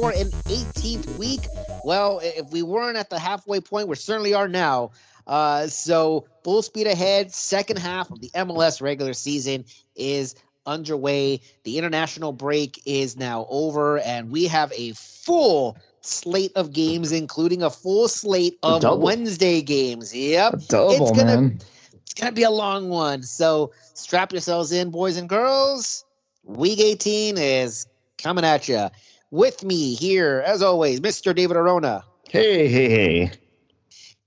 for an 18th week. Well, if we weren't at the halfway point, we certainly are now. Uh, so full speed ahead. Second half of the MLS regular season is underway. The international break is now over, and we have a full slate of games, including a full slate of Wednesday games. Yep, double, it's gonna man. it's gonna be a long one. So strap yourselves in, boys and girls. Week 18 is coming at you. With me here, as always, Mr. David Arona. Hey, hey, hey.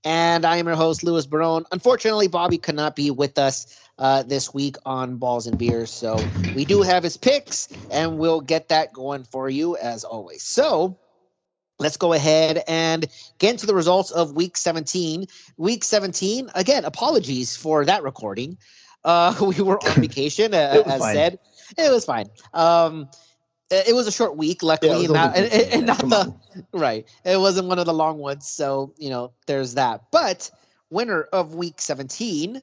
And I am your host, Louis Barone. Unfortunately, Bobby could not be with us uh, this week on Balls and Beers. So we do have his picks, and we'll get that going for you as always. So let's go ahead and get into the results of week 17. Week 17, again, apologies for that recording. Uh, we were on vacation, uh, as fine. said. It was fine. Um, it was a short week, luckily, yeah, not, and, and, and not the on. right. It wasn't one of the long ones, so you know there's that. But winner of week 17,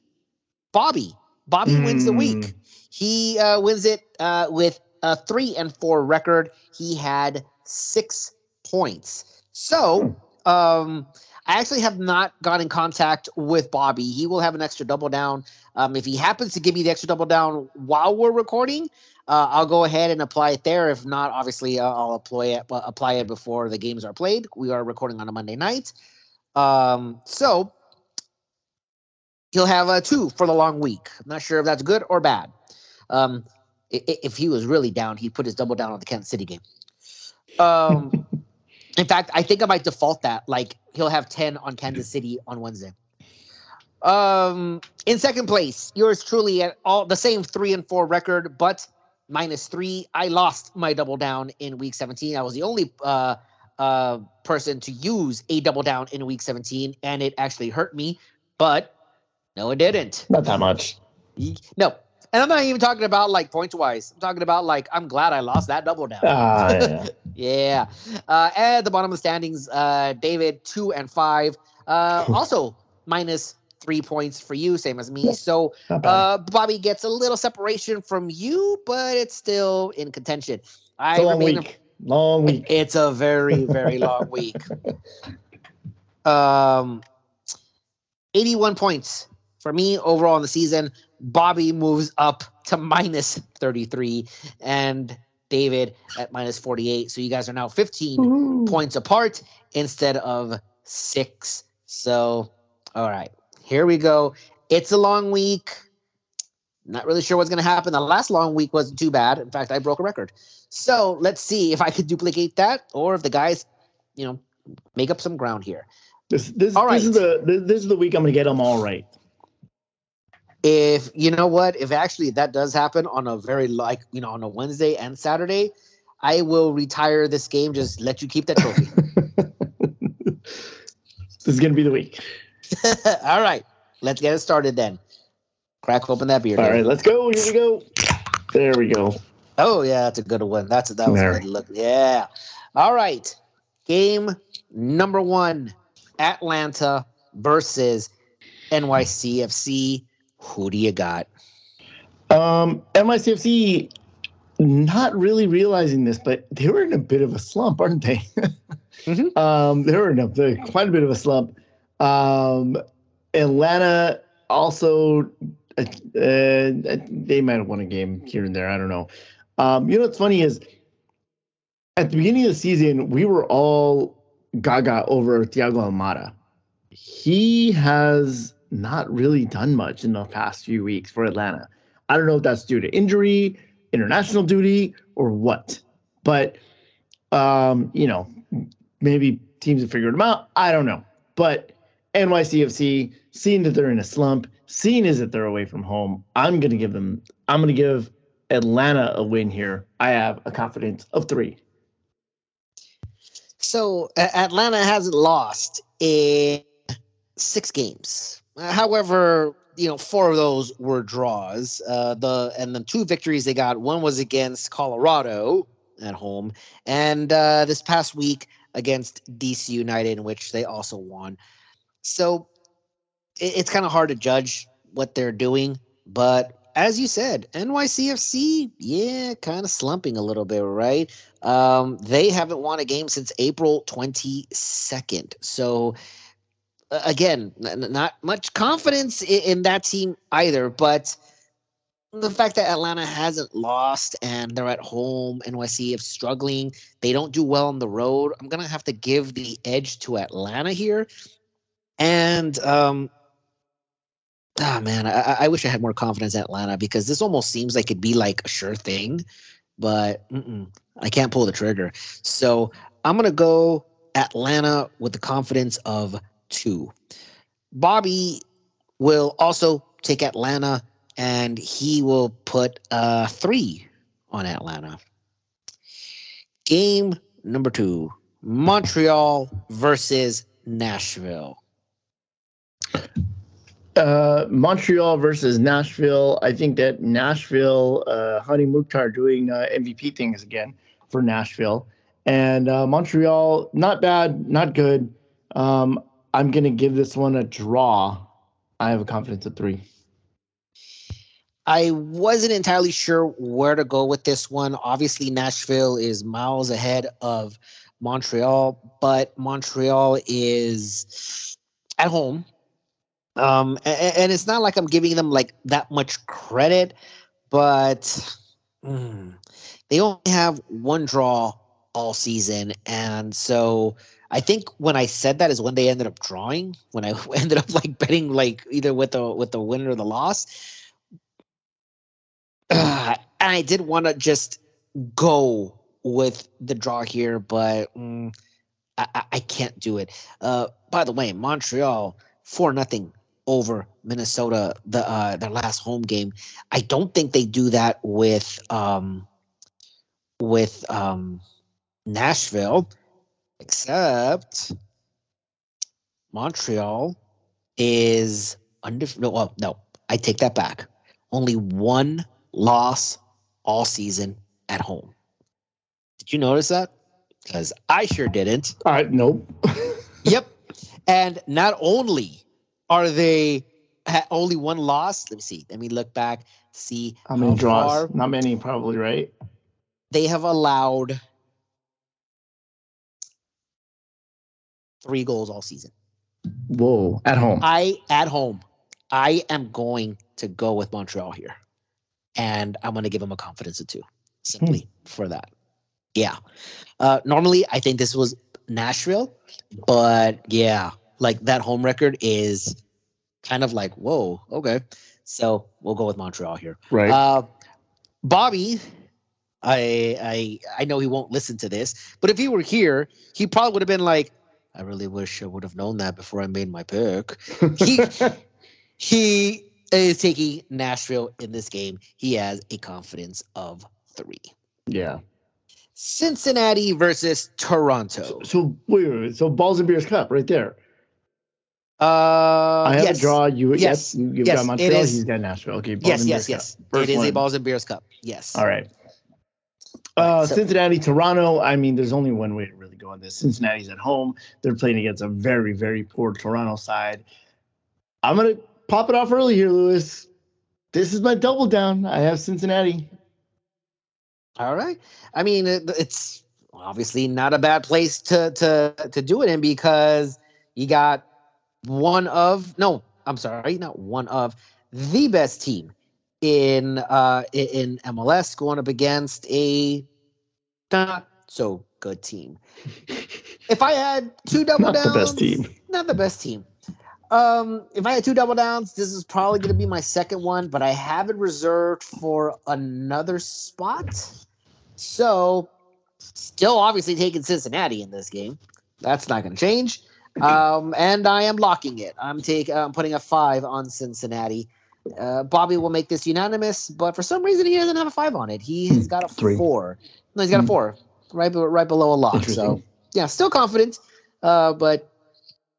Bobby. Bobby mm. wins the week. Hmm. He uh, wins it uh, with a three and four record. He had six points. So, um, I actually have not got in contact with Bobby. He will have an extra double down. Um, if he happens to give me the extra double down while we're recording, uh, I'll go ahead and apply it there. If not, obviously, uh, I'll apply it uh, apply it before the games are played. We are recording on a Monday night, um, so he'll have a two for the long week. I'm not sure if that's good or bad. Um, if he was really down, he'd put his double down on the Kansas City game. Um, in fact, I think I might default that. Like he'll have ten on Kansas City on Wednesday. Um, in second place, yours truly at all the same three and four record, but minus three. I lost my double down in week 17. I was the only uh, uh, person to use a double down in week 17, and it actually hurt me. But no, it didn't. Not that much. No. And I'm not even talking about like points wise. I'm talking about like I'm glad I lost that double down. Ah, yeah. yeah. Uh, at the bottom of the standings, uh, David two and five. Uh, also minus three points for you, same as me. So uh, Bobby gets a little separation from you, but it's still in contention. I long week. A, long week. It's a very very long week. Um, eighty-one points for me overall in the season. Bobby moves up to minus thirty-three, and David at minus 48. So you guys are now 15 Ooh. points apart instead of six. So, all right here we go. It's a long week. Not really sure what's going to happen. The last long week wasn't too bad. In fact, I broke a record. So let's see if I could duplicate that or if the guys, you know, make up some ground here. This this, all right. this is the this is the week I'm going to get them all right. If you know what, if actually that does happen on a very like you know on a Wednesday and Saturday, I will retire this game. Just let you keep that trophy. this is going to be the week. All right, let's get it started then. Crack open that beer. All right, let's go. Here we go. There we go. Oh yeah, that's a good one. That's that was there. a good look. Yeah. All right. Game number one: Atlanta versus NYCFC. Who do you got? Um, NYCFC. Not really realizing this, but they were in a bit of a slump, aren't they? mm-hmm. um, they were in a, quite a bit of a slump. Um, Atlanta also, uh, uh, they might have won a game here and there. I don't know. Um, you know what's funny is at the beginning of the season, we were all gaga over Thiago Almada. He has not really done much in the past few weeks for Atlanta. I don't know if that's due to injury, international duty, or what. But um, you know, maybe teams have figured him out. I don't know. But NYCFC, seeing that they're in a slump, seeing as that they're away from home, I'm going to give them, I'm going to give Atlanta a win here. I have a confidence of three. So uh, Atlanta hasn't lost in six games. However, you know, four of those were draws. Uh, the and the two victories they got, one was against Colorado at home, and uh, this past week against DC United, in which they also won. So it, it's kind of hard to judge what they're doing, but as you said, NYCFC, yeah, kind of slumping a little bit, right? Um, they haven't won a game since April 22nd. So, again, n- not much confidence in, in that team either. But the fact that Atlanta hasn't lost and they're at home, NYC is struggling, they don't do well on the road. I'm gonna have to give the edge to Atlanta here. And um ah man, I, I wish I had more confidence in Atlanta because this almost seems like it'd be like a sure thing, but I can't pull the trigger. So I'm gonna go Atlanta with the confidence of two. Bobby will also take Atlanta and he will put three on Atlanta. Game number two Montreal versus Nashville. Uh, Montreal versus Nashville. I think that Nashville, uh, Hany Mukhtar doing uh, MVP things again for Nashville. And uh, Montreal, not bad, not good. Um, I'm going to give this one a draw. I have a confidence of three. I wasn't entirely sure where to go with this one. Obviously, Nashville is miles ahead of Montreal, but Montreal is at home. Um, and, and it's not like I'm giving them like that much credit, but mm, they only have one draw all season. And so I think when I said that is when they ended up drawing, when I ended up like betting like either with the with the win or the loss uh, and I did want to just go with the draw here, but mm, I, I, can't do it. Uh, by the way, Montreal four nothing over Minnesota the uh, their last home game. I don't think they do that with um, with um, Nashville, except Montreal is under. No, well, no, I take that back. Only one loss all season at home. Did you notice that? Because I sure didn't. All right, nope. yep. And not only are they only one loss, let me see. Let me look back, see how many how draws. Far. Not many, probably, right? They have allowed three goals all season. Whoa, at home. I at home. I am going to go with Montreal here and I'm going to give them a confidence of two simply hmm. for that. Yeah. Uh, normally, I think this was Nashville, but yeah, like that home record is kind of like, whoa, okay. So we'll go with Montreal here. Right. Uh, Bobby, I I I know he won't listen to this, but if he were here, he probably would have been like, I really wish I would have known that before I made my pick. He he is taking Nashville in this game. He has a confidence of three. Yeah. Cincinnati versus Toronto. So, so wait, wait, wait, so balls and beers cup right there. Uh, I have yes. a draw. You yes, you yes, got Montreal. He's got Nashville. Okay. Balls yes, yes, yes. It is one. a balls and beers cup. Yes. All right. Uh, so, Cincinnati, Toronto. I mean, there's only one way to really go on this. Cincinnati's at home. They're playing against a very, very poor Toronto side. I'm gonna pop it off early here, Lewis. This is my double down. I have Cincinnati. All right. I mean, it's obviously not a bad place to to to do it in because you got one of no, I'm sorry, not one of the best team in uh in MLS going up against a not so good team. if I had two double not downs, the best team. Not the best team. Um, if I had two double downs, this is probably going to be my second one, but I have it reserved for another spot. So, still obviously taking Cincinnati in this game. That's not going to change. Um, and I am locking it. I'm taking. I'm putting a five on Cincinnati. Uh, Bobby will make this unanimous, but for some reason he doesn't have a five on it. He has got a Three. four. No, he's got a hmm. four, right, right below a lock. So yeah, still confident, uh, but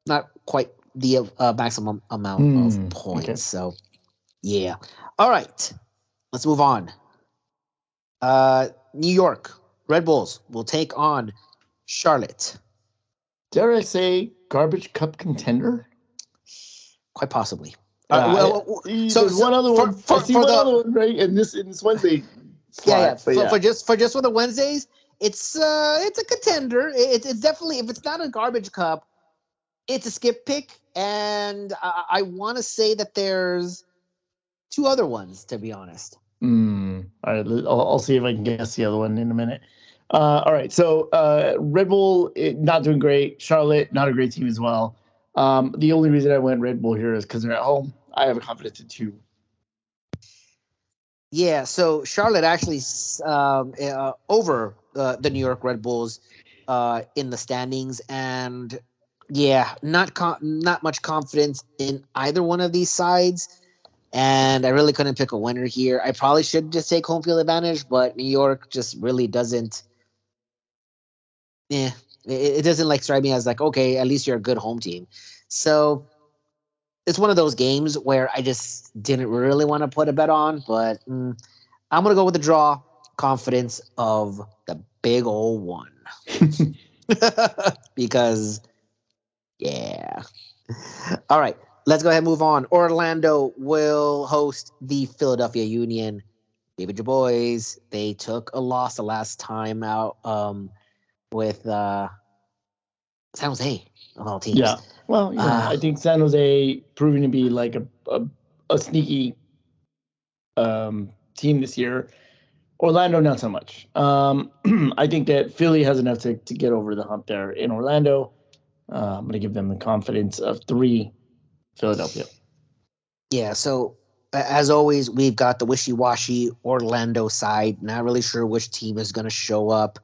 not quite the uh, maximum amount mm, of hmm, points. Okay. So, yeah. All right. Let's move on. Uh, New York Red Bulls will take on Charlotte. Dare I say garbage cup contender? Quite possibly. Uh, well, so, so one other one. For, for, I see one the, other one right, and this in this Wednesday. Slot, yeah, yeah. For, yeah. for just for just for the Wednesdays, it's uh it's a contender. It, it's definitely if it's not a garbage cup, it's a skip pick, and I, I want to say that there's two other ones to be honest. Mm, all right, I'll, I'll, see if I can guess the other one in a minute. Uh, all right, so uh, Red Bull it, not doing great. Charlotte not a great team as well. Um, the only reason I went Red Bull here is because they're at home. I have a confidence in two. Yeah, so Charlotte actually um, uh, over uh, the New York Red Bulls uh, in the standings, and yeah, not com- not much confidence in either one of these sides. And I really couldn't pick a winner here. I probably should just take home field advantage, but New York just really doesn't. Yeah, it, it doesn't like strike me as like okay, at least you're a good home team. So it's one of those games where I just didn't really want to put a bet on, but mm, I'm gonna go with the draw. Confidence of the big old one, because yeah. All right, let's go ahead and move on. Orlando will host the Philadelphia Union. David your boys, they took a loss the last time out um, with uh, San Jose of all teams. Yeah. Well, yeah, uh, I think San Jose proving to be like a a, a sneaky um, team this year. Orlando, not so much. Um, I think that Philly has enough to, to get over the hump there in Orlando. Uh, I'm going to give them the confidence of three Philadelphia. Yeah. So, as always, we've got the wishy washy Orlando side. Not really sure which team is going to show up.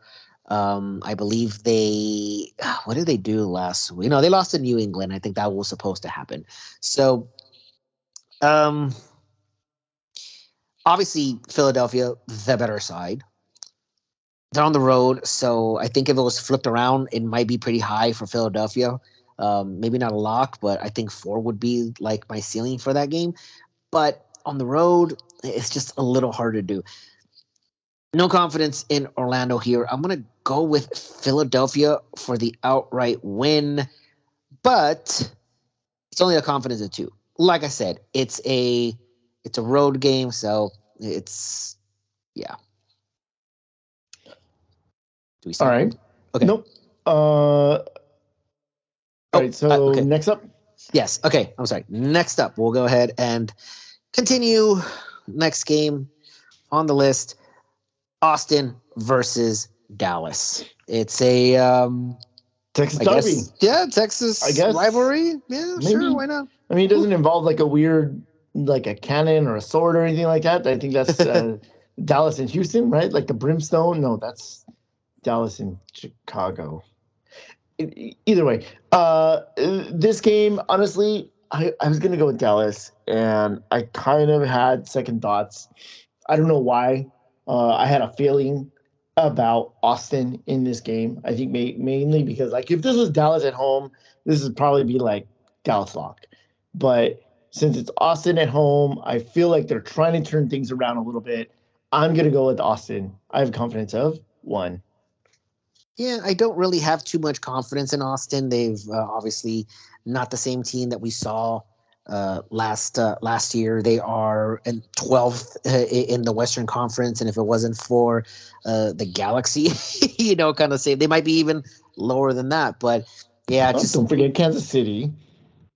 Um, I believe they what did they do last week? Know, they lost to New England. I think that was supposed to happen. So um obviously Philadelphia, the better side. They're on the road, so I think if it was flipped around, it might be pretty high for Philadelphia. Um, maybe not a lock, but I think four would be like my ceiling for that game. But on the road, it's just a little hard to do no confidence in Orlando here. I'm going to go with Philadelphia for the outright win, but it's only a confidence of two. Like I said, it's a it's a road game, so it's yeah. Do we start? All right. Okay. Nope. Uh, all oh, right. So uh, okay. next up. Yes. Okay. I'm sorry. Next up, we'll go ahead and continue. Next game on the list Austin versus Dallas. It's a um, Texas derby. Yeah, Texas I guess. rivalry. Yeah, Maybe. sure. Why not? I mean, it doesn't involve like a weird, like a cannon or a sword or anything like that. I think that's uh, Dallas and Houston, right? Like the brimstone. No, that's Dallas and Chicago. Either way, uh, this game, honestly, I, I was gonna go with Dallas, and I kind of had second thoughts. I don't know why. Uh, I had a feeling about Austin in this game. I think ma- mainly because like if this was Dallas at home, this would probably be like Dallas lock. But since it's Austin at home, I feel like they're trying to turn things around a little bit. I'm gonna go with Austin. I have confidence of one. Yeah, I don't really have too much confidence in Austin. They've uh, obviously not the same team that we saw uh, last uh, last year. They are in 12th uh, in the Western Conference, and if it wasn't for uh, the Galaxy, you know, kind of say they might be even lower than that. But yeah, oh, just don't forget Kansas City.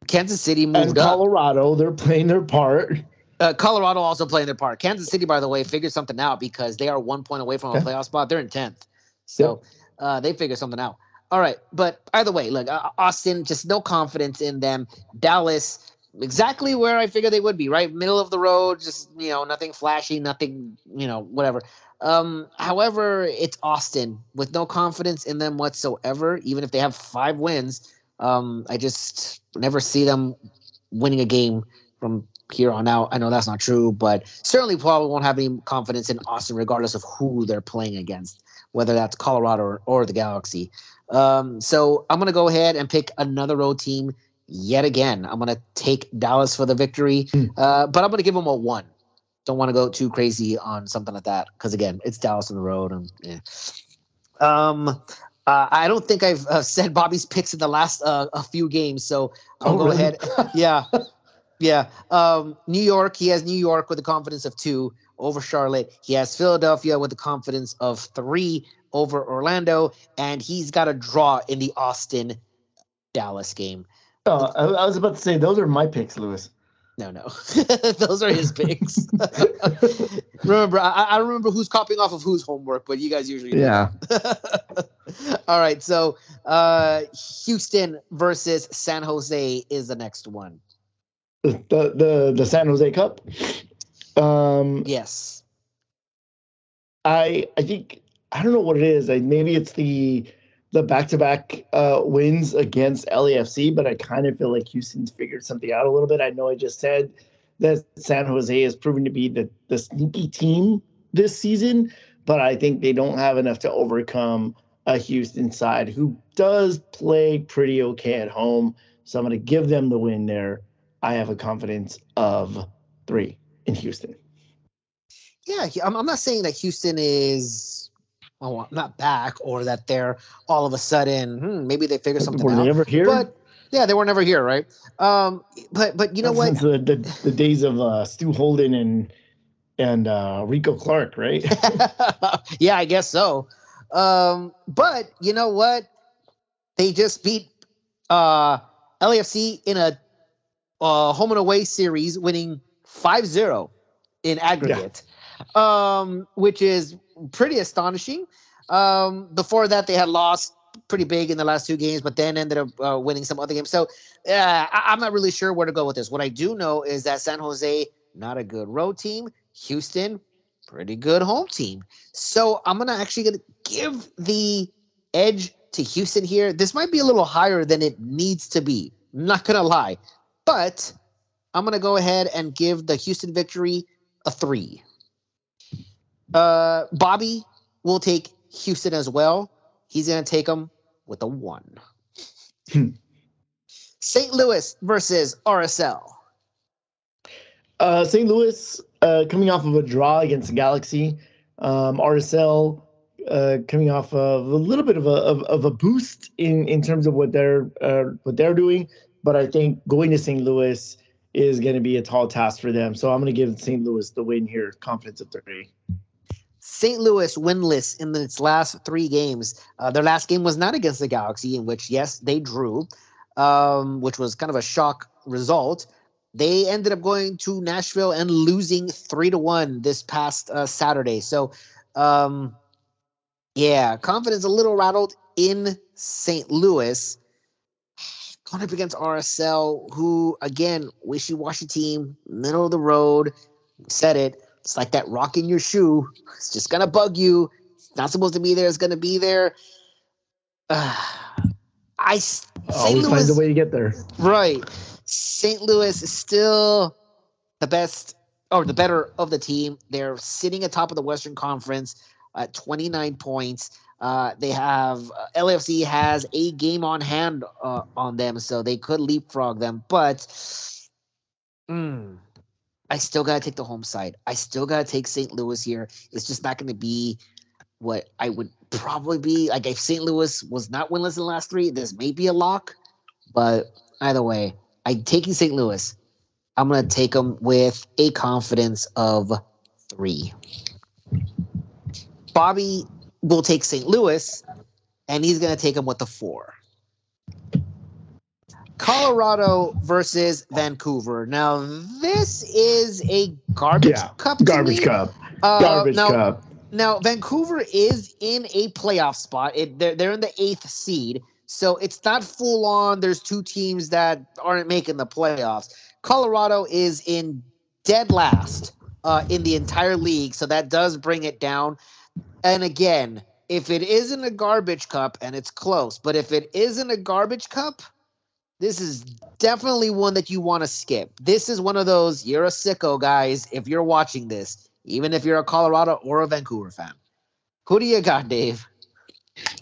Kansas City moved and Colorado. Up. They're playing their part. Uh, Colorado also playing their part. Kansas City, by the way, figured something out because they are one point away from a playoff spot. They're in 10th, so uh, they figured something out. All right, but either way, look, Austin, just no confidence in them. Dallas, exactly where I figured they would be, right? Middle of the road, just, you know, nothing flashy, nothing, you know, whatever. Um, however, it's Austin with no confidence in them whatsoever, even if they have five wins. Um, I just never see them winning a game from here on out. I know that's not true, but certainly probably won't have any confidence in Austin, regardless of who they're playing against, whether that's Colorado or, or the Galaxy. Um, so I'm to go ahead and pick another road team yet again. I'm going to take Dallas for the victory, mm. uh, but I'm going to give them a one. Don't want to go too crazy on something like that because again, it's Dallas on the road, and yeah. Um, uh, I don't think I've uh, said Bobby's picks in the last uh, a few games, so I'll oh, go really? ahead. yeah, Yeah. Um, New York, he has New York with a confidence of two over Charlotte. He has Philadelphia with a confidence of three over Orlando, and he's got a draw in the Austin Dallas game. Oh, I, I was about to say those are my picks, Lewis. No, no, those are his picks. remember, I, I remember who's copying off of whose homework, but you guys usually yeah. All right, so uh, Houston versus San Jose is the next one. The the the San Jose Cup. Um, yes. I I think I don't know what it is. I, maybe it's the the back to back wins against LAFC, but I kind of feel like Houston's figured something out a little bit. I know I just said that San Jose has proven to be the the sneaky team this season, but I think they don't have enough to overcome a Houston side who does play pretty okay at home. So I'm going to give them the win there. I have a confidence of three in Houston. Yeah, I'm, I'm not saying that Houston is well, not back or that they're all of a sudden hmm, maybe they figure something were out. Were they ever here? But yeah, they were never here, right? Um, but but you know what? The, the, the days of uh, Stu Holden and and uh, Rico Clark, right? yeah, I guess so. Um, but you know what? They just beat uh, LAFC in a uh, home and away series, winning 5-0 in aggregate, yeah. um, which is pretty astonishing. Um, before that, they had lost pretty big in the last two games, but then ended up uh, winning some other games. So uh, I- I'm not really sure where to go with this. What I do know is that San Jose, not a good road team. Houston, pretty good home team. So I'm gonna actually gonna give the edge to Houston here. This might be a little higher than it needs to be. I'm not gonna lie, but I'm gonna go ahead and give the Houston victory a three. Uh, Bobby will take Houston as well. He's gonna take them with a one. St. Louis versus RSL. Uh, St. Louis uh, coming off of a draw against Galaxy. Um, RSL uh, coming off of a little bit of a of, of, a boost in in terms of what they're uh, what they're doing, but I think going to St. Louis is going to be a tall task for them. So I'm going to give St. Louis the win here, confidence of three. St. Louis winless in its last three games. Uh, their last game was not against the Galaxy, in which yes they drew, um, which was kind of a shock result. They ended up going to Nashville and losing three to one this past uh, Saturday. So, um, yeah, confidence a little rattled in St. Louis. Going up against RSL, who again wishy-washy team, middle of the road. Said it. It's like that rock in your shoe. It's just gonna bug you. It's not supposed to be there. It's gonna be there. Uh, I always find a way to get there. Right. St. Louis is still the best or the better of the team. They're sitting atop of the Western Conference at 29 points. Uh, they have uh, LAFC has a game on hand uh, on them, so they could leapfrog them. But mm, I still gotta take the home side. I still gotta take St. Louis here. It's just not going to be what I would probably be like if St. Louis was not winless in the last three. This may be a lock, but either way, I'm taking St. Louis. I'm going to take them with a confidence of three. Bobby will take St. Louis, and he's going to take them with a four. Colorado versus Vancouver. Now, this is a garbage yeah, cup. Garbage cup. Uh, garbage now, cup. Now, Vancouver is in a playoff spot. It, they're, they're in the eighth seed. So it's not full on. There's two teams that aren't making the playoffs. Colorado is in dead last uh, in the entire league. So that does bring it down. And again, if it isn't a garbage cup and it's close, but if it isn't a garbage cup, this is definitely one that you want to skip. This is one of those you're a sicko, guys, if you're watching this, even if you're a Colorado or a Vancouver fan. Who do you got, Dave?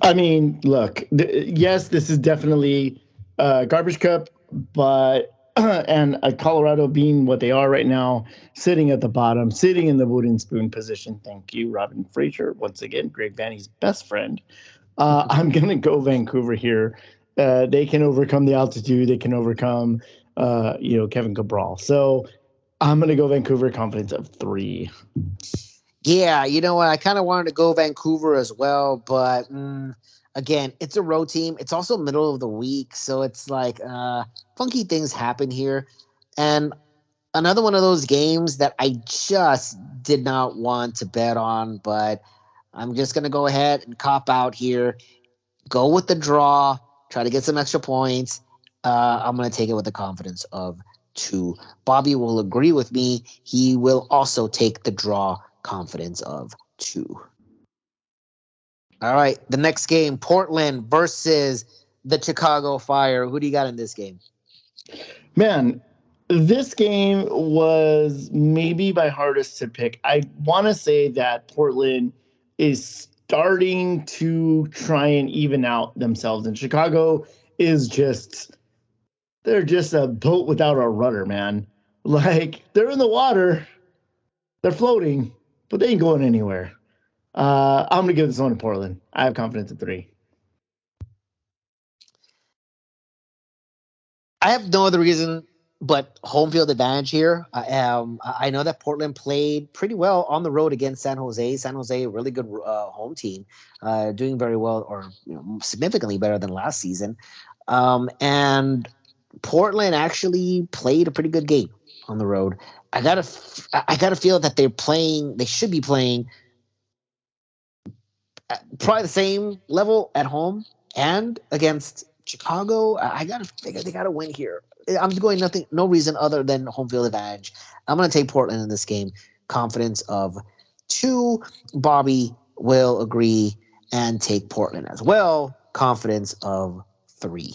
I mean, look, th- yes, this is definitely a garbage cup, but and a Colorado being what they are right now, sitting at the bottom, sitting in the wooden spoon position. Thank you, Robin Fraser. Once again, Greg Vanney's best friend. Uh, I'm gonna go Vancouver here. Uh, they can overcome the altitude. They can overcome uh, you know, Kevin Cabral. So I'm going to go Vancouver confidence of three. Yeah, you know what? I kind of wanted to go Vancouver as well, but mm, again, it's a road team. It's also middle of the week, so it's like uh, funky things happen here. And another one of those games that I just did not want to bet on, but I'm just going to go ahead and cop out here. Go with the draw, try to get some extra points. Uh, I'm going to take it with the confidence of two. Bobby will agree with me. He will also take the draw confidence of two. All right, the next game Portland versus the Chicago Fire. Who do you got in this game? Man, this game was maybe my hardest to pick. I want to say that Portland is starting to try and even out themselves, and Chicago is just they're just a boat without a rudder, man. Like they're in the water, they're floating, but they ain't going anywhere. Uh, I'm gonna give this one to Portland. I have confidence in three. I have no other reason but home field advantage here. I, um, I know that Portland played pretty well on the road against San Jose. San Jose, really good uh, home team, uh, doing very well or you know, significantly better than last season. Um, and Portland actually played a pretty good game on the road. I gotta, I gotta feel that they're playing. They should be playing probably the same level at home and against Chicago. I gotta figure they gotta win here. I'm going nothing, no reason other than home field advantage. I'm gonna take Portland in this game. Confidence of two. Bobby will agree and take Portland as well. Confidence of three.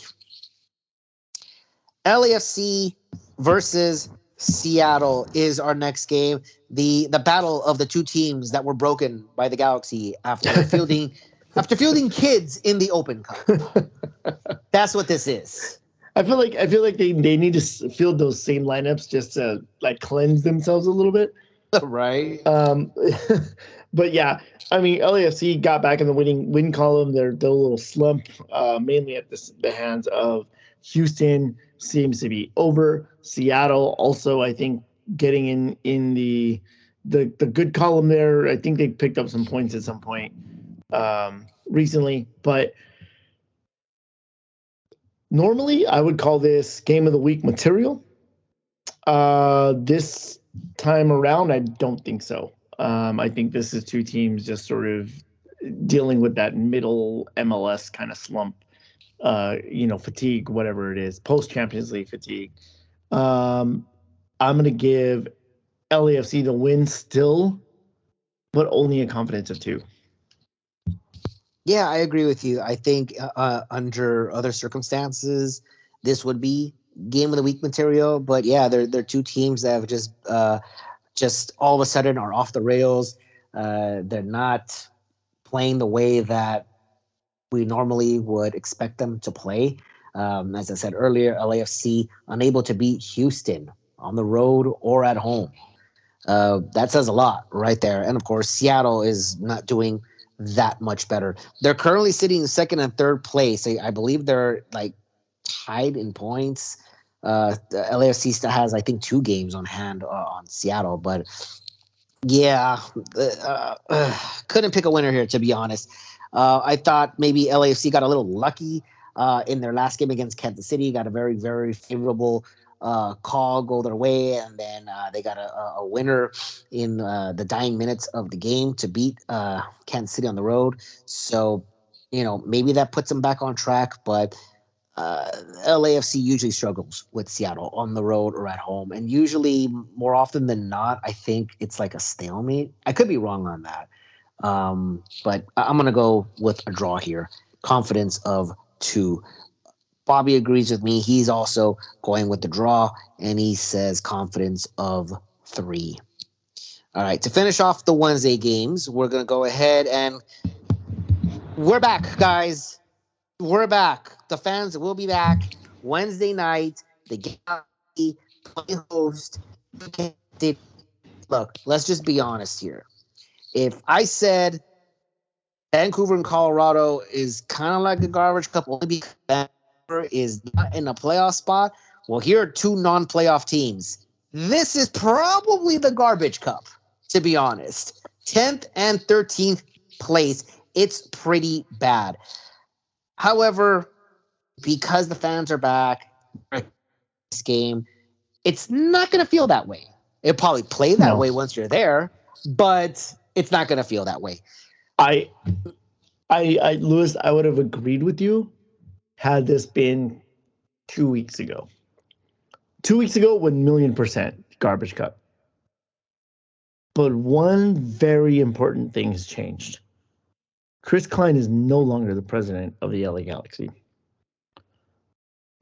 LAFC versus Seattle is our next game. The the battle of the two teams that were broken by the Galaxy after fielding after fielding kids in the Open Cup. That's what this is. I feel like I feel like they, they need to field those same lineups just to like cleanse themselves a little bit. right. Um, but yeah, I mean LAFC got back in the winning win column. They're, they're a little slump, uh, mainly at the, the hands of Houston seems to be over. Seattle also, I think, getting in in the the the good column there. I think they picked up some points at some point um, recently, but normally I would call this game of the week material. Uh, this time around, I don't think so. Um, I think this is two teams just sort of dealing with that middle MLS kind of slump uh, you know, fatigue, whatever it is, post Champions League fatigue. Um, I'm going to give LAFC the win still, but only a confidence of two. Yeah, I agree with you. I think uh, uh, under other circumstances, this would be game of the week material. But yeah, they're they're two teams that have just uh, just all of a sudden are off the rails. Uh, they're not playing the way that we normally would expect them to play. Um, as I said earlier, LAFC unable to beat Houston on the road or at home. Uh, that says a lot right there. And of course, Seattle is not doing that much better. They're currently sitting in second and third place. I, I believe they're like tied in points. Uh, the LAFC still has, I think, two games on hand uh, on Seattle, but yeah, uh, uh, couldn't pick a winner here to be honest. Uh, I thought maybe LAFC got a little lucky uh, in their last game against Kansas City, got a very, very favorable uh, call go their way, and then uh, they got a, a winner in uh, the dying minutes of the game to beat uh, Kansas City on the road. So, you know, maybe that puts them back on track, but. Uh, LAFC usually struggles with Seattle on the road or at home, and usually more often than not, I think it's like a stalemate. I could be wrong on that, um, but I'm to go with a draw here. Confidence of two. Bobby agrees with me. He's also going with the draw, and he says confidence of three. All right, to finish off the Wednesday games, we're going to go ahead and we're back, guys. We're back. The fans will be back Wednesday night. The game The host. Look, let's just be honest here if I said Vancouver and Colorado is kind of like a garbage cup only because is not in a playoff spot, Well, here are two non playoff teams. This is probably the garbage cup, to be honest. 10th and 13th place. It's pretty bad. However, because the fans are back, this game, it's not going to feel that way. It'll probably play that no. way once you're there, but it's not going to feel that way. I, I, I, Lewis, I would have agreed with you had this been two weeks ago. Two weeks ago, one million percent garbage cup. But one very important thing has changed. Chris Klein is no longer the president of the LA Galaxy.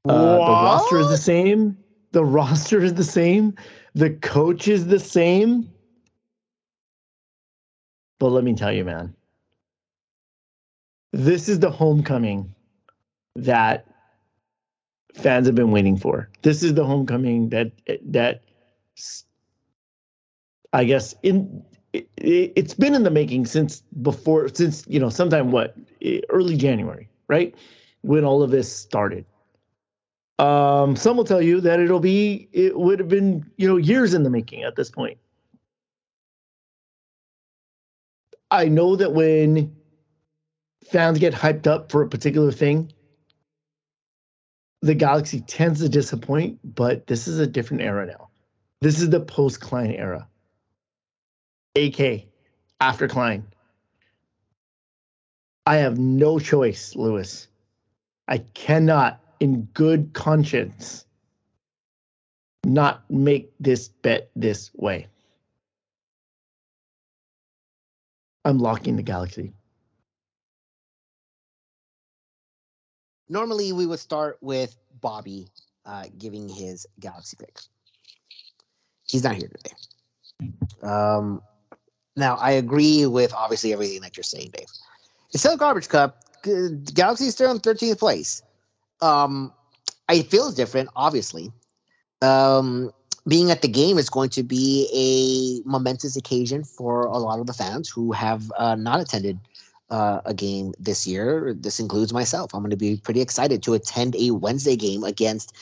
Uh, the roster is the same. The roster is the same. The coach is the same. But let me tell you, man, this is the homecoming that fans have been waiting for. This is the homecoming that that I guess in it, has been in the making since before since you know sometime what early January, right? When all of this started. Um, some will tell you that it'll be it would have been you know years in the making at this point. I know that when fans get hyped up for a particular thing, the Galaxy tends to disappoint, but this is a different era now. This is the post Klein era. AK after Klein. I have no choice, Lewis. I cannot, in good conscience, not make this bet this way. I'm locking the Galaxy. Normally we would start with Bobby uh, giving his Galaxy pick. He's not here today. Um, now I agree with obviously everything that you're saying, Dave. It's still garbage cup. Galaxy is still in 13th place. Um, it feels different, obviously. Um, being at the game is going to be a momentous occasion for a lot of the fans who have uh, not attended uh, a game this year. This includes myself. I'm going to be pretty excited to attend a Wednesday game against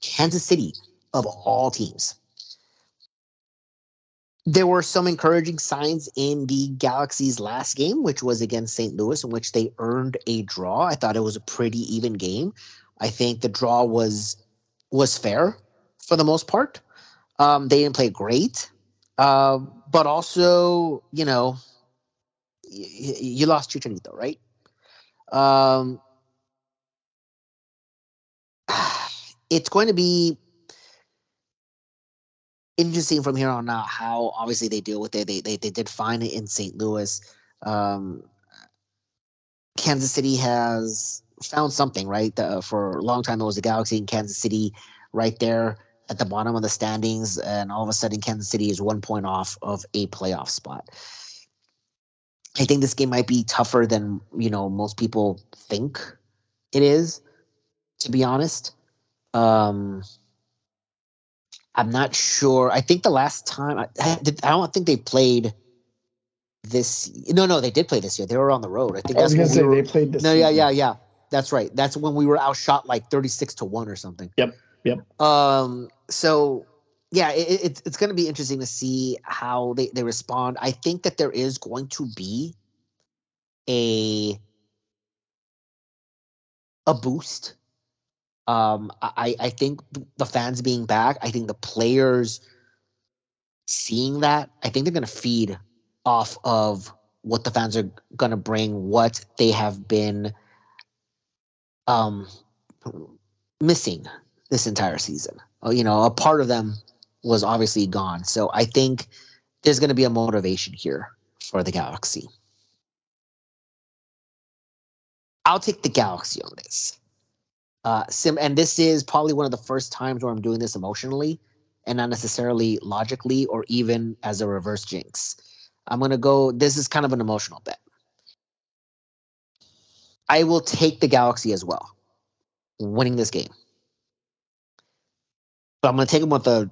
Kansas City, of all teams. There were some encouraging signs in the Galaxy's last game, which was against St. Louis, in which they earned a draw. I thought it was a pretty even game. I think the draw was was fair for the most part. Um, they didn't play great, uh, but also, you know, you lost Chicharito, right? Um, it's going to be interesting from here on out how obviously they deal with it. They they, they did find it in St. Louis. Um, Kansas City has found something, right? The, for a long time, it was the Galaxy in Kansas City right there at the bottom of the standings, and all of a sudden, Kansas City is one point off of a playoff spot. I think this game might be tougher than you know most people think it is. To be honest, um, I'm not sure. I think the last time I, I, don't think they played this. No, no, they did play this year. They were on the road. I think. I was gonna say we were, they played this. No, season. yeah, yeah, yeah. That's right. That's when we were outshot like 36 to one or something. Yep. Yep. Um. So yeah, it, it, it's going to be interesting to see how they, they respond. I think that there is going to be a a boost. Um, I I think the fans being back, I think the players seeing that, I think they're going to feed off of what the fans are going to bring, what they have been um missing this entire season. Oh, you know, a part of them was obviously gone. So I think there's going to be a motivation here for the Galaxy. I'll take the Galaxy on this. Uh, sim, and this is probably one of the first times where I'm doing this emotionally and not necessarily logically or even as a reverse jinx. I'm going to go, this is kind of an emotional bet. I will take the Galaxy as well, winning this game. But I'm going to take them with a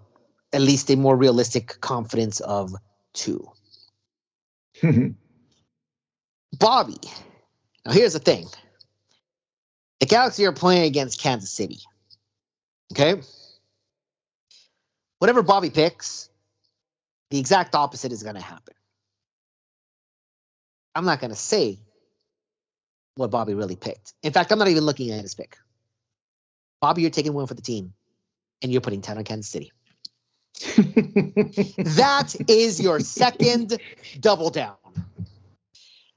at least a more realistic confidence of two. Bobby. Now here's the thing. The Galaxy are playing against Kansas City. Okay? whatever Bobby picks, the exact opposite is going to happen. I'm not going to say what Bobby really picked. In fact, I'm not even looking at his pick. Bobby, you're taking one for the team, and you're putting 10 on Kansas City. That is your second double down.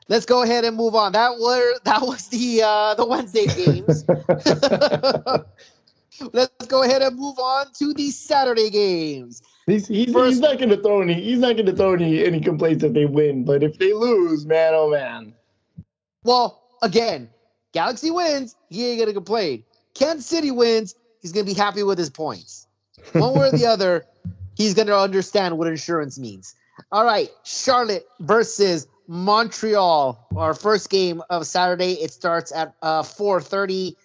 Let's go ahead and move on. That were that was the uh, the Wednesday games. Let's go ahead and move on to the Saturday games. He's, he's, First, he's not going to throw any. He's not going to throw any any complaints if they win, but if they lose, man, oh man. Well, again, Galaxy wins, he ain't going to complain. Kansas City wins, he's going to be happy with his points. One way or the other, he's going to understand what insurance means. All right, Charlotte versus Montreal. Our first game of Saturday. It starts at uh, 4:30.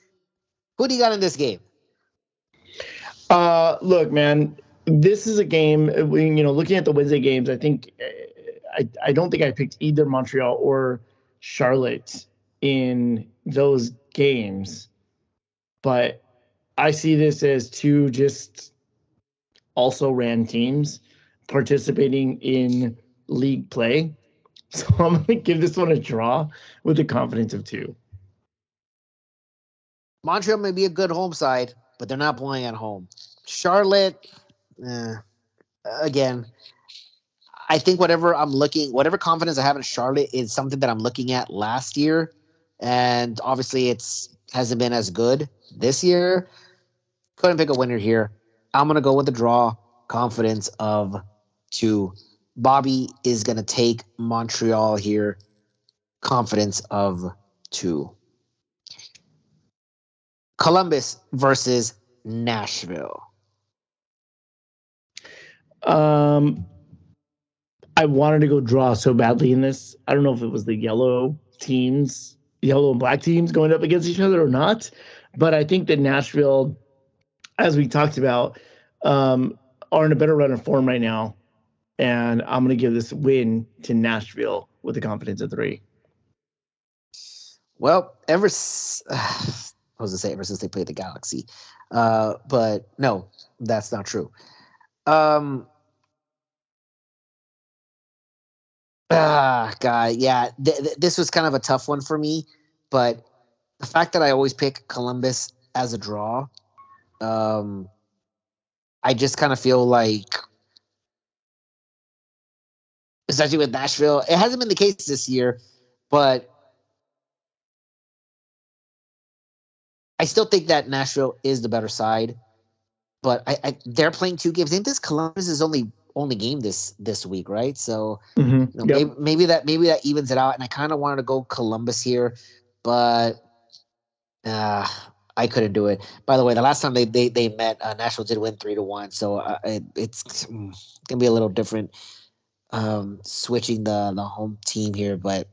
Who do you got in this game? Uh, look, man, this is a game. You know, looking at the Wednesday games, I think I I don't think I picked either Montreal or Charlotte in those games, but I see this as two just also ran teams participating in league play. So I'm going to give this one a draw with the confidence of two. Montreal may be a good home side, but they're not playing at home. Charlotte, eh, again, I think whatever I'm looking, whatever confidence I have in Charlotte is something that I'm looking at last year, and obviously it's hasn't been as good this year. Couldn't pick a winner here. I'm gonna go with the draw. Confidence of two. Bobby is gonna take Montreal here. Confidence of two. Columbus versus Nashville. Um, I wanted to go draw so badly in this. I don't know if it was the yellow teams, yellow and black teams going up against each other or not, but I think that Nashville, as we talked about, um, are in a better run of form right now. And I'm going to give this win to Nashville with the confidence of three. Well, ever s- I was to say ever since they played the Galaxy, uh, but no, that's not true. Um, Ah, God, yeah. Th- th- this was kind of a tough one for me, but the fact that I always pick Columbus as a draw, um, I just kind of feel like, especially with Nashville, it hasn't been the case this year, but I still think that Nashville is the better side. But I, I they're playing two games. I think this Columbus is only only game this this week, right? So mm-hmm. you know, yep. maybe, maybe, that maybe that evens it out. And I kind of wanted to go Columbus here, but uh, I couldn't do it. By the way, the last time they they, they met, uh, Nashville did win three to one, so uh, it, it's gonna be a little different um, switching the the home team here. But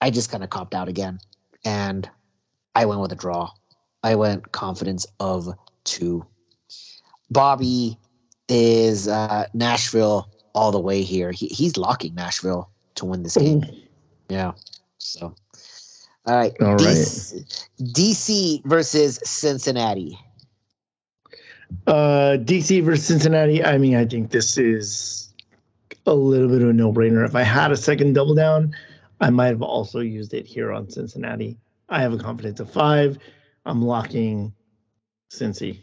I just kind of copped out again, and I went with a draw. I went confidence of two. Bobby is uh, Nashville all the way here. He, he's locking Nashville to win this game. Yeah. So, all right. All DC, right. DC versus Cincinnati. Uh, DC versus Cincinnati. I mean, I think this is a little bit of a no-brainer. If I had a second double down, I might have also used it here on Cincinnati. I have a confidence of five. I'm locking Cincy.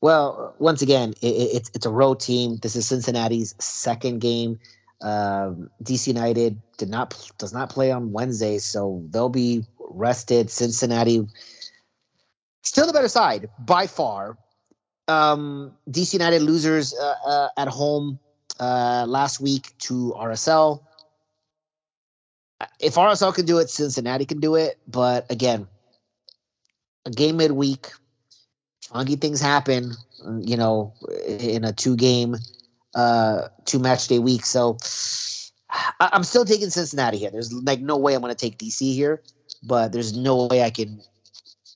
Well, once again, it, it's it's a road team. This is Cincinnati's second game. Um, DC United did not does not play on Wednesday, so they'll be rested. Cincinnati still the better side by far. Um, DC United losers uh, uh, at home uh, last week to RSL. If RSL can do it, Cincinnati can do it. But again, a game midweek funky things happen, you know, in a two game, uh, two match day week. So I- am still taking Cincinnati here. There's like no way I'm going to take DC here, but there's no way I can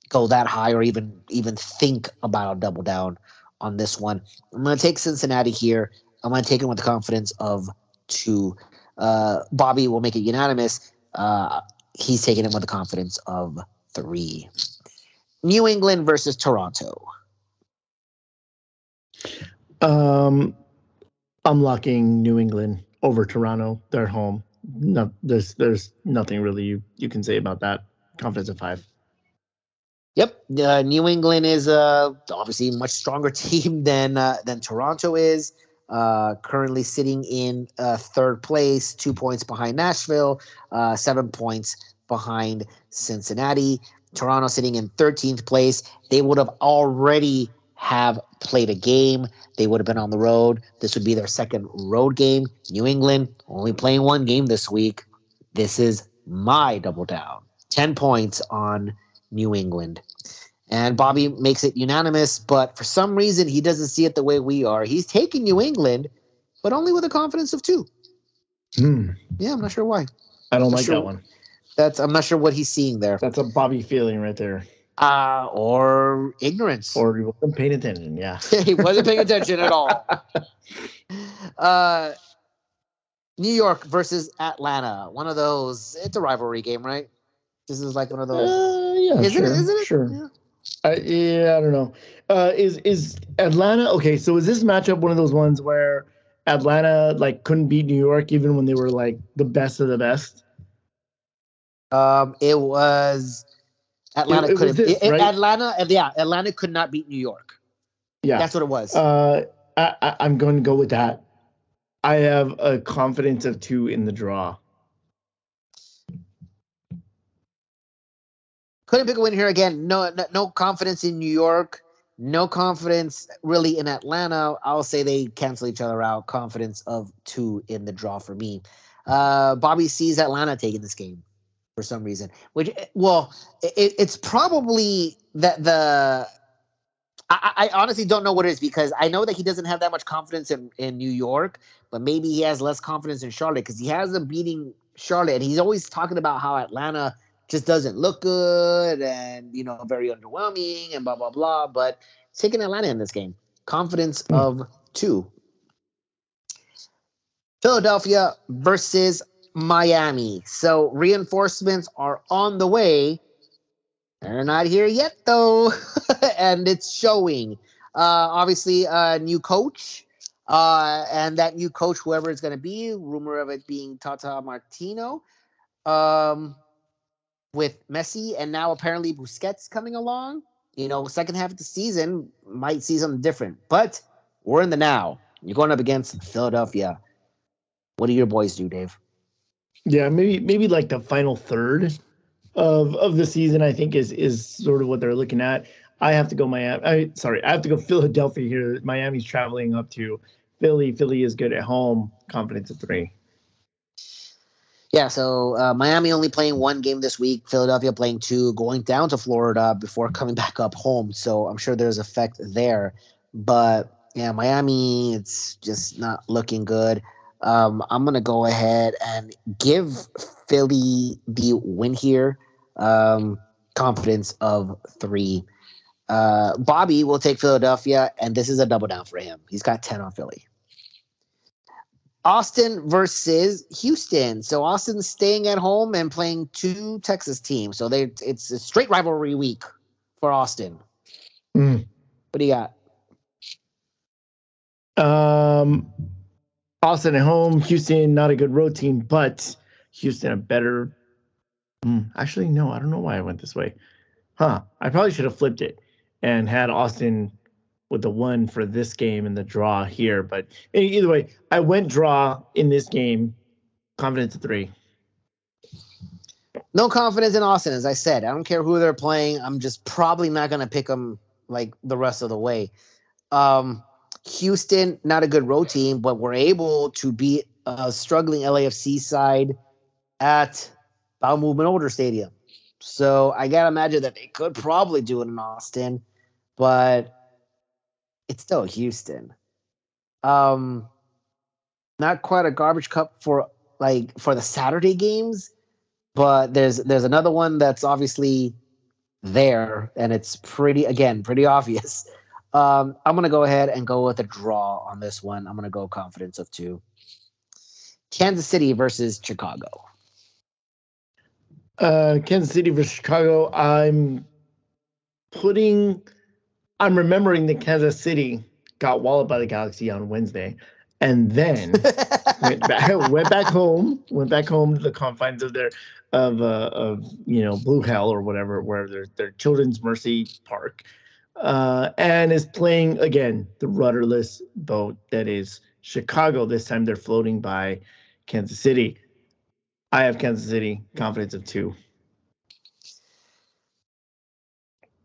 go that high or even even think about a double down on this one. I'm going to take Cincinnati here. I'm going to take it with the confidence of two. Uh, Bobby will make it unanimous. Uh, he's taking it with the confidence of three. New England versus Toronto. Um, I'm locking New England over Toronto. They're home. No, there's there's nothing really you, you can say about that. Confidence of five. Yep, uh, New England is uh, obviously a much stronger team than uh, than Toronto is. Uh, currently sitting in uh, third place, two points behind Nashville, uh, seven points behind Cincinnati. Toronto sitting in 13th place. They would have already have played a game. They would have been on the road. This would be their second road game. New England only playing one game this week. This is my double down. 10 points on New England. And Bobby makes it unanimous, but for some reason he doesn't see it the way we are. He's taking New England, but only with a confidence of two. Hmm. Yeah, I'm not sure why. I don't Not like sure. that one. That's I'm not sure what he's seeing there. That's a Bobby feeling right there. Uh or ignorance. Or he wasn't paying attention. Yeah. he wasn't paying attention at all. Uh New York versus Atlanta. One of those. It's a rivalry game, right? This is like one of those. Uh, yeah. is sure. it? Isn't it? Sure. Yeah. I, yeah, I don't know. Uh, is is Atlanta okay? So is this matchup one of those ones where Atlanta like couldn't beat New York even when they were like the best of the best? Um, it was Atlanta It- it couldn't. this, it- right? Atlanta, yeah, Atlanta could not beat New York. Yeah. That's what it was. Uh, I, I, I'm going to go with that. I have a confidence of two in the draw. couldn't pick a win here again. No, no, no confidence in New York. No confidence really in Atlanta. I'll say they cancel each other out. Confidence of two in the draw for me. Uh, Bobby sees Atlanta taking this game for some reason. Which, well, it, it's probably that the. I, I honestly don't know what it is because I know that he doesn't have that much confidence in, in New York, but maybe he has less confidence in Charlotte because he has them beating Charlotte, and he's always talking about how Atlanta just doesn't look good and you know very underwhelming and blah blah blah. But taking Atlanta in this game. Confidence Hmm. of two. Philadelphia versus Miami. So reinforcements are on the way. They're not here yet though, and it's showing. Uh, obviously, a new coach, uh, and that new coach, whoever it's going to be, rumor of it being Tata Martino. Um, with Messi and now apparently Busquets coming along, you know, second half of the season might see something different. But we're in the now. You're going up against Philadelphia. What do your boys do, Dave? Yeah, maybe maybe like the final third of of the season. I think is is sort of what they're looking at. I have to go Miami. I sorry, I have to go Philadelphia here. Miami's traveling up to Philly. Philly is good at home. Confidence of three. Yeah, so uh, Miami only playing one game this week, Philadelphia playing two, going down to Florida before coming back up home. So I'm sure there's effect there. But yeah, Miami, it's just not looking good. Um, I'm gonna go ahead and give Philly the win here. Um, confidence of three. Uh, Bobby will take Philadelphia, and this is a double down for him. He's got 10 on Philly. Austin versus Houston. So Austin's staying at home and playing two Texas teams. So they it's a straight rivalry week for Austin. Mm. What do you got? Um, Austin at home. Houston not a good road team, but Houston a better. Hmm, actually, no, I don't know why I went this way. Huh? I probably should have flipped it and had Austin with the one for this game and the draw here. But either way, I went draw in this game. Confidence three. No confidence in Austin, as I said. I don't care who they're playing. I'm just probably not going to pick them like the rest of the way. Um, Houston, not a good road team, but we're able to beat a struggling LAFC side at Bowel Movement Older Stadium. So I gotta imagine that they could probably do it in Austin, but it's still Houston. Um, not quite a garbage cup for like for the Saturday games, but there's there's another one that's obviously there, and it's pretty again pretty obvious. Um, I'm gonna go ahead and go with a draw on this one. I'm gonna go confidence of two. Kansas City versus Chicago. Uh, Kansas City versus Chicago. I'm putting. I'm remembering that Kansas City got walloped by the Galaxy on Wednesday, and then went back went back home, went back home to the confines of their of uh, of you know Blue Hell or whatever, where their their Children's Mercy Park, uh, and is playing again the rudderless boat that is Chicago. This time they're floating by Kansas City. I have Kansas City confidence of two.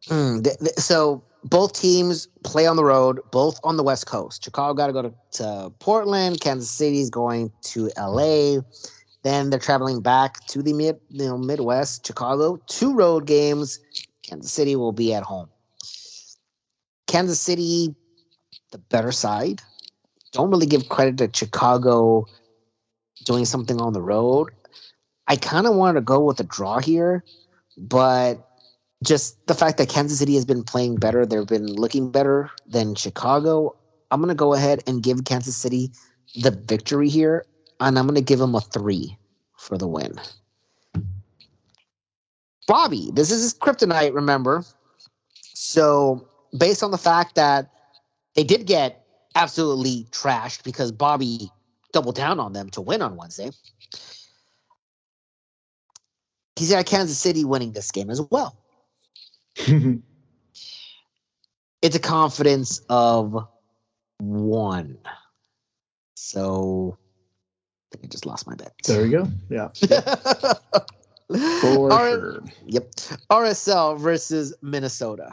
Mm, th- th- so both teams play on the road, both on the West Coast. Chicago got to go to, Portland. Kansas City's going to LA. Then they're traveling back to the mid, you know, Midwest. Chicago, two road games. Kansas City will be at home. Kansas City, the better side. Don't really give credit to Chicago doing something on the road. I kind of wanted to go with a draw here, but just the fact that Kansas City has been playing better, they've been looking better than Chicago. I'm going to go ahead and give Kansas City the victory here, and I'm going to give them a three for the win. Bobby, this is kryptonite, remember? So, based on the fact that they did get absolutely trashed because Bobby doubled down on them to win on Wednesday, he's got Kansas City winning this game as well. it's a confidence of one. So I think I just lost my bet. There we go. Yeah. For R- sure. Yep. RSL versus Minnesota.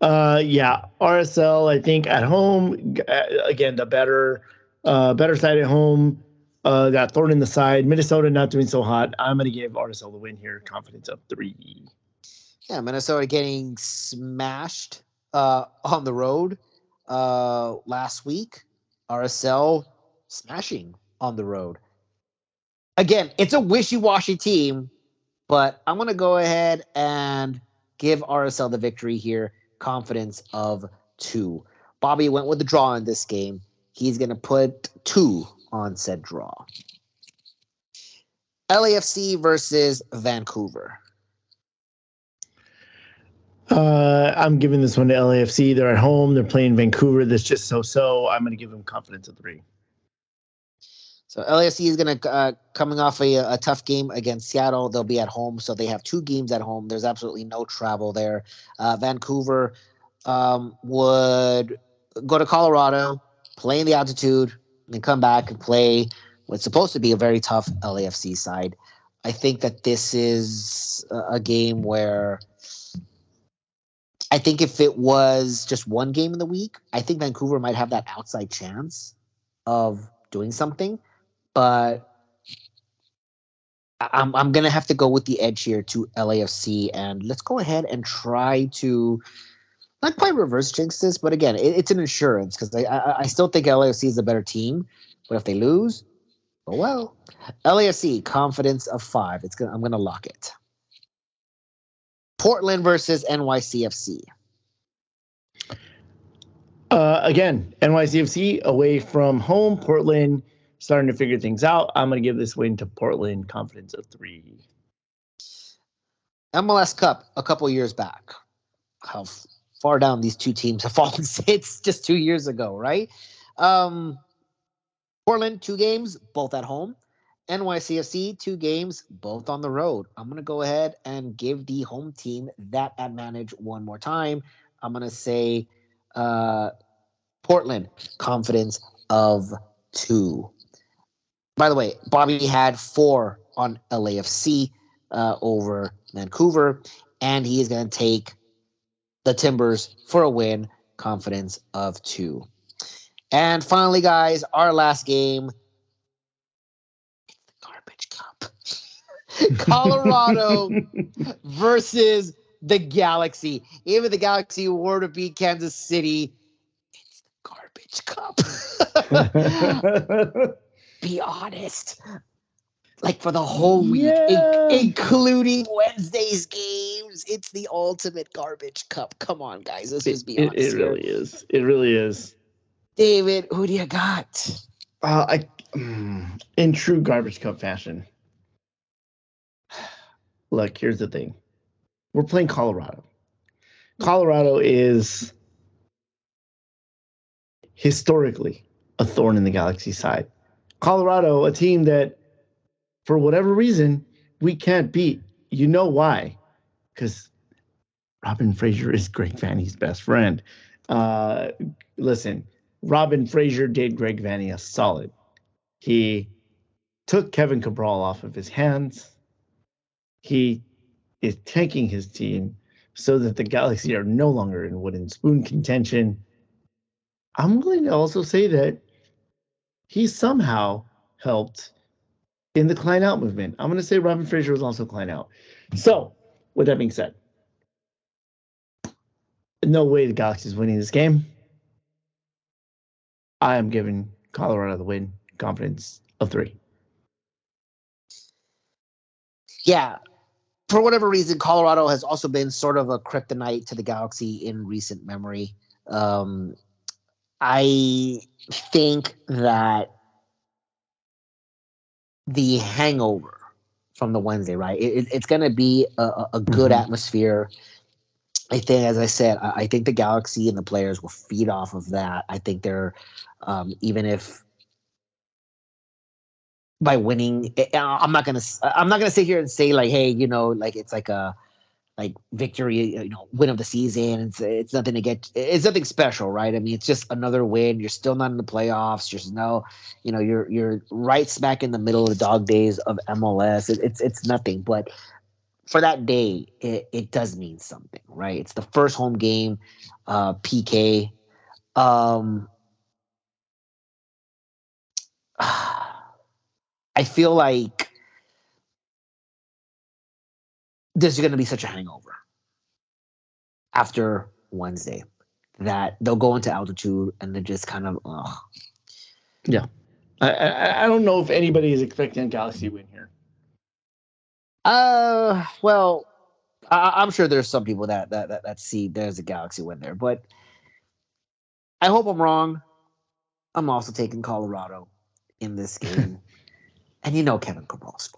Uh, yeah, RSL. I think at home uh, again the better, uh, better side at home. Uh, got thrown in the side. Minnesota not doing so hot. I'm gonna give RSL the win here. Confidence of three. Yeah, Minnesota getting smashed uh, on the road uh, last week. RSL smashing on the road. Again, it's a wishy-washy team, but I'm to go ahead and give RSL the victory here. Confidence of two. Bobby went with the draw in this game. He's going to put two on said draw. LAFC versus Vancouver. Uh, I'm giving this one to LAFC. They're at home. They're playing Vancouver. That's just so-so. I'm going to give them confidence of three. So LAFC is going to uh, coming off a, a tough game against Seattle. They'll be at home, so they have two games at home. There's absolutely no travel there. Uh, Vancouver um, would go to Colorado, play in the altitude, and come back and play what's supposed to be a very tough LAFC side. I think that this is a game where I think if it was just one game in the week, I think Vancouver might have that outside chance of doing something. But I'm I'm gonna have to go with the edge here to LAFC, and let's go ahead and try to not quite reverse jinx this, but again, it, it's an insurance because I, I, I still think LAFC is a better team, but if they lose, oh well. LAFC confidence of five. It's gonna I'm gonna lock it. Portland versus NYCFC. Uh, again, NYCFC away from home. Portland starting to figure things out. I'm going to give this win to Portland. Confidence of three. MLS Cup a couple years back. How far down these two teams have fallen since just two years ago, right? Um, Portland, two games, both at home. NYCFC, two games, both on the road. I'm going to go ahead and give the home team that advantage one more time. I'm going to say uh, Portland, confidence of two. By the way, Bobby had four on LAFC uh, over Vancouver, and he is going to take the Timbers for a win, confidence of two. And finally, guys, our last game Garbage Cup Colorado versus the Galaxy. Even the Galaxy were to beat Kansas City, it's the garbage cup. Be honest. Like for the whole week, yeah. in- including Wednesday's games, it's the ultimate garbage cup. Come on, guys. Let's just be it, honest. It, it really is. It really is. David, who do you got? Uh, I, mm, in true garbage cup fashion, look, here's the thing. We're playing Colorado. Colorado is historically a thorn in the Galaxy side. Colorado, a team that, for whatever reason, we can't beat. You know why? Because Robin Fraser is Greg Vanney's best friend. Uh, listen, Robin Fraser did Greg Vanney a solid. He took Kevin Cabral off of his hands. He is tanking his team so that the Galaxy are no longer in wooden spoon contention. I'm willing to also say that he somehow helped in the Klein out movement. I'm going to say Robin Fraser was also Klein out. So, with that being said, no way the Galaxy is winning this game. I am giving Colorado the win, confidence of three. Yeah. For whatever reason, Colorado has also been sort of a kryptonite to the Galaxy in recent memory. Um, I think that the hangover from the Wednesday, right? It, it's going to be a, a good mm-hmm. atmosphere. I think, as I said, I, I, think the Galaxy and the players will feed off of that. I think they're, um, even if by winning, eh, I'm not gonna, I'm not gonna sit here and say like, hey, you know, like it's like a, like victory, you know, win of the season. It's it's nothing to get. It's nothing special, right? I mean, it's just another win. You're still not in the playoffs. There's no, you know, you're you're right smack in the middle of the dog days of MLS. It, it's it's nothing, but for that day, it, it does mean something, right? It's the first home game, uh, PK. Um, I feel like there's going to be such a hangover after Wednesday that they'll go into altitude and they're just kind of, ugh. Yeah. I, I, I don't know if anybody is expecting a Galaxy win here. Uh, well, I, am sure there's some people that, that that that see there's a Galaxy win there, but I hope I'm wrong. I'm also taking Colorado in this game, and you know Kevin Cabral's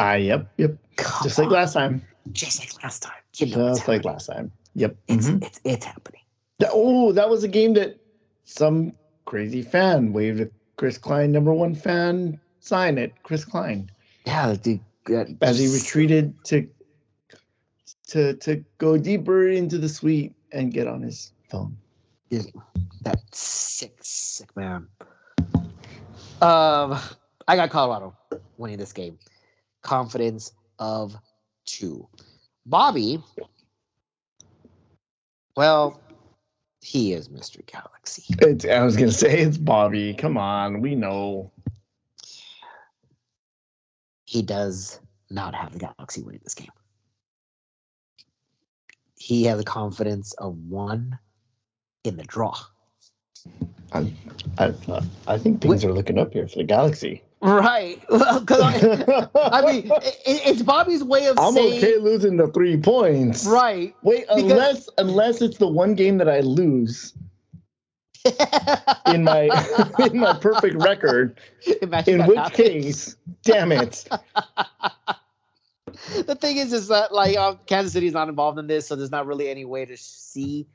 story. Come on. Uh, yep, yep. Come Just on. like last time. Just like last time. You know Just like last time. Yep. It's, mm-hmm. it's, it's happening. Oh, that was a game that some crazy fan waved a Chris Klein number one fan sign at Chris Klein. Yeah, the, as he retreated to to to go deeper into the suite and get on his phone. Yeah, that sick, sick man. Um, I got Colorado winning this game confidence of two. Bobby, well, he is Mr. Galaxy. It's, I was going to say it's Bobby. Come on, we know. He does not have the Galaxy winning this game. He has a confidence of one in the draw. I, I, I think things are looking up here for the Galaxy. Right. Well, because I, I, mean, it, it's Bobby's way of saying I'm saying, okay losing the three points. Right. Wait, because, unless unless it's the one game that I lose in my in my perfect record. Imagine in which happens. case, damn it. the thing is, is that like uh, Kansas City is not involved in this, so there's not really any way to see,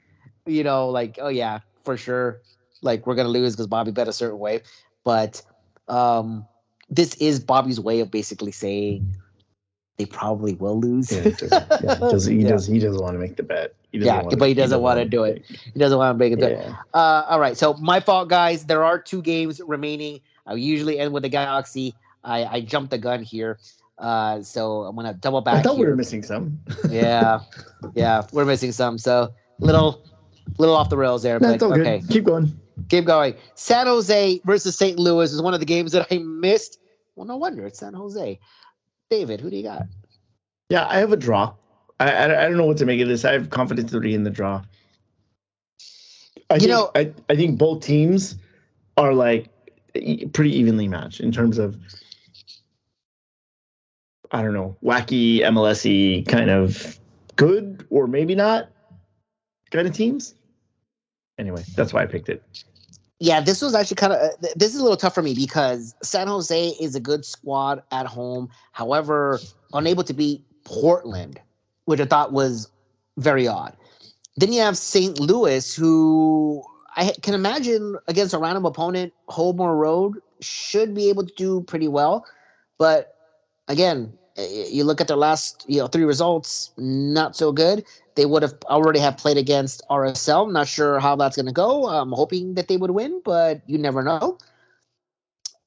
you know, like oh yeah, for sure, like we're gonna lose because Bobby bet a certain way, but um this is Bobby's way of basically saying they probably will lose. yeah, he, does, yeah, does, he, yeah. does, he doesn't want to make the bet. yeah, but he doesn't want to do it. He doesn't want to make it. Yeah. Uh, all right, so my fault, guys. There are two games remaining. I usually end with the Galaxy. I, I jumped the gun here. Uh, so I'm gonna double back. I thought here. we were missing some. yeah, yeah, we're missing some. So little, little off the rails there. That's but, okay, keep going. Keep going. San Jose versus St. Louis is one of the games that I missed. Well, no wonder it's San Jose. David, who do you got? Yeah, I have a draw. I, I, I don't know what to make of this. I have confidence three in the draw. I you think, know, I, I think both teams are like pretty evenly matched in terms of I don't know, wacky MLSy kind of good or maybe not kind of teams anyway, that's why I picked it. Yeah, this was actually kind of uh, this is a little tough for me because San Jose is a good squad at home. However, unable to beat Portland, which I thought was very odd. Then you have St. Louis, who I can imagine against a random opponent, home road should be able to do pretty well. But again, you look at their last you know three results, not so good. They would have already have played against RSL. Not sure how that's going to go. I'm hoping that they would win, but you never know.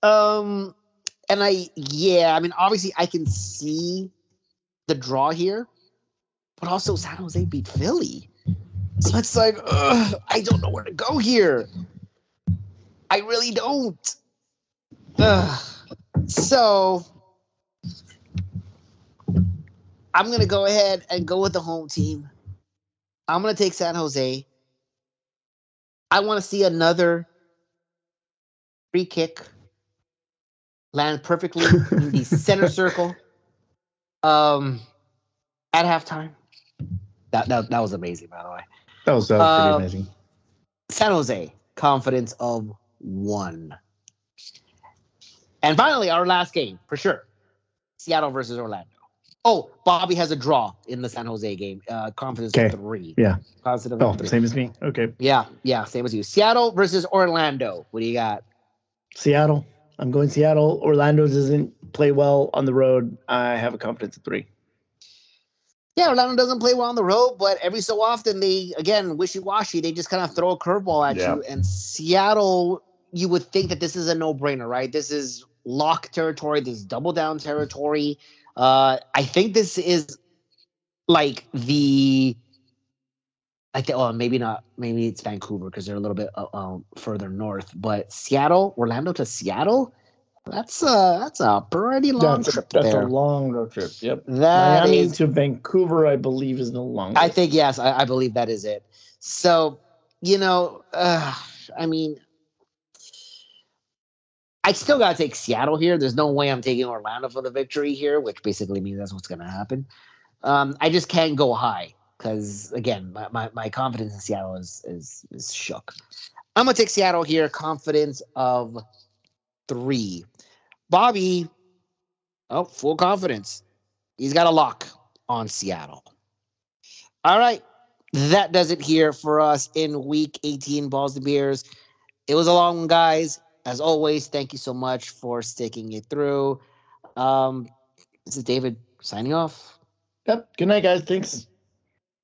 Um, and I yeah, I mean obviously I can see the draw here, but also San Jose beat Philly. So it's like, ugh, I don't know where to go here. I really don't. Ugh. So I'm going to go ahead and go with the home team. I'm going to take San Jose. I want to see another free kick land perfectly in the center circle um, at halftime. That, that, that was amazing, by the way. That was, that was pretty uh, amazing. San Jose, confidence of one. And finally, our last game for sure Seattle versus Orlando. Oh, Bobby has a draw in the San Jose game. Uh, confidence okay. three. Yeah. Positive. Oh, three. same as me. Okay. Yeah. Yeah. Same as you. Seattle versus Orlando. What do you got? Seattle. I'm going Seattle. Orlando doesn't play well on the road. I have a confidence of three. Yeah, Orlando doesn't play well on the road, but every so often they, again, wishy washy. They just kind of throw a curveball at yeah. you. And Seattle, you would think that this is a no brainer, right? This is lock territory. This is double down territory. Uh, I think this is like the. I think, well, maybe not. Maybe it's Vancouver because they're a little bit uh, um, further north. But Seattle, Orlando to Seattle, that's a that's a pretty long that's trip. A, that's there. a long road trip. Yep. That Miami is, to Vancouver, I believe, is the longest. I think yes, I, I believe that is it. So you know, uh, I mean, I still got to take Seattle here. There's no way I'm taking Orlando for the victory here, which basically means that's what's going to happen. Um, I just can't go high because again, my, my, my, confidence in Seattle is, is is shook. I'm gonna take Seattle here. Confidence of three. Bobby, oh, full confidence. He's got a lock on Seattle. All right, that does it here for us in Week 18 Balls and Beers. It was a long one, guys as always, thank you so much for sticking it through. Um, this is David signing off. Yep. Good night, guys. Thanks.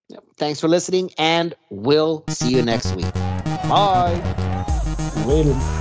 Yep. Thanks for listening, and we'll see you next week. Bye. Later.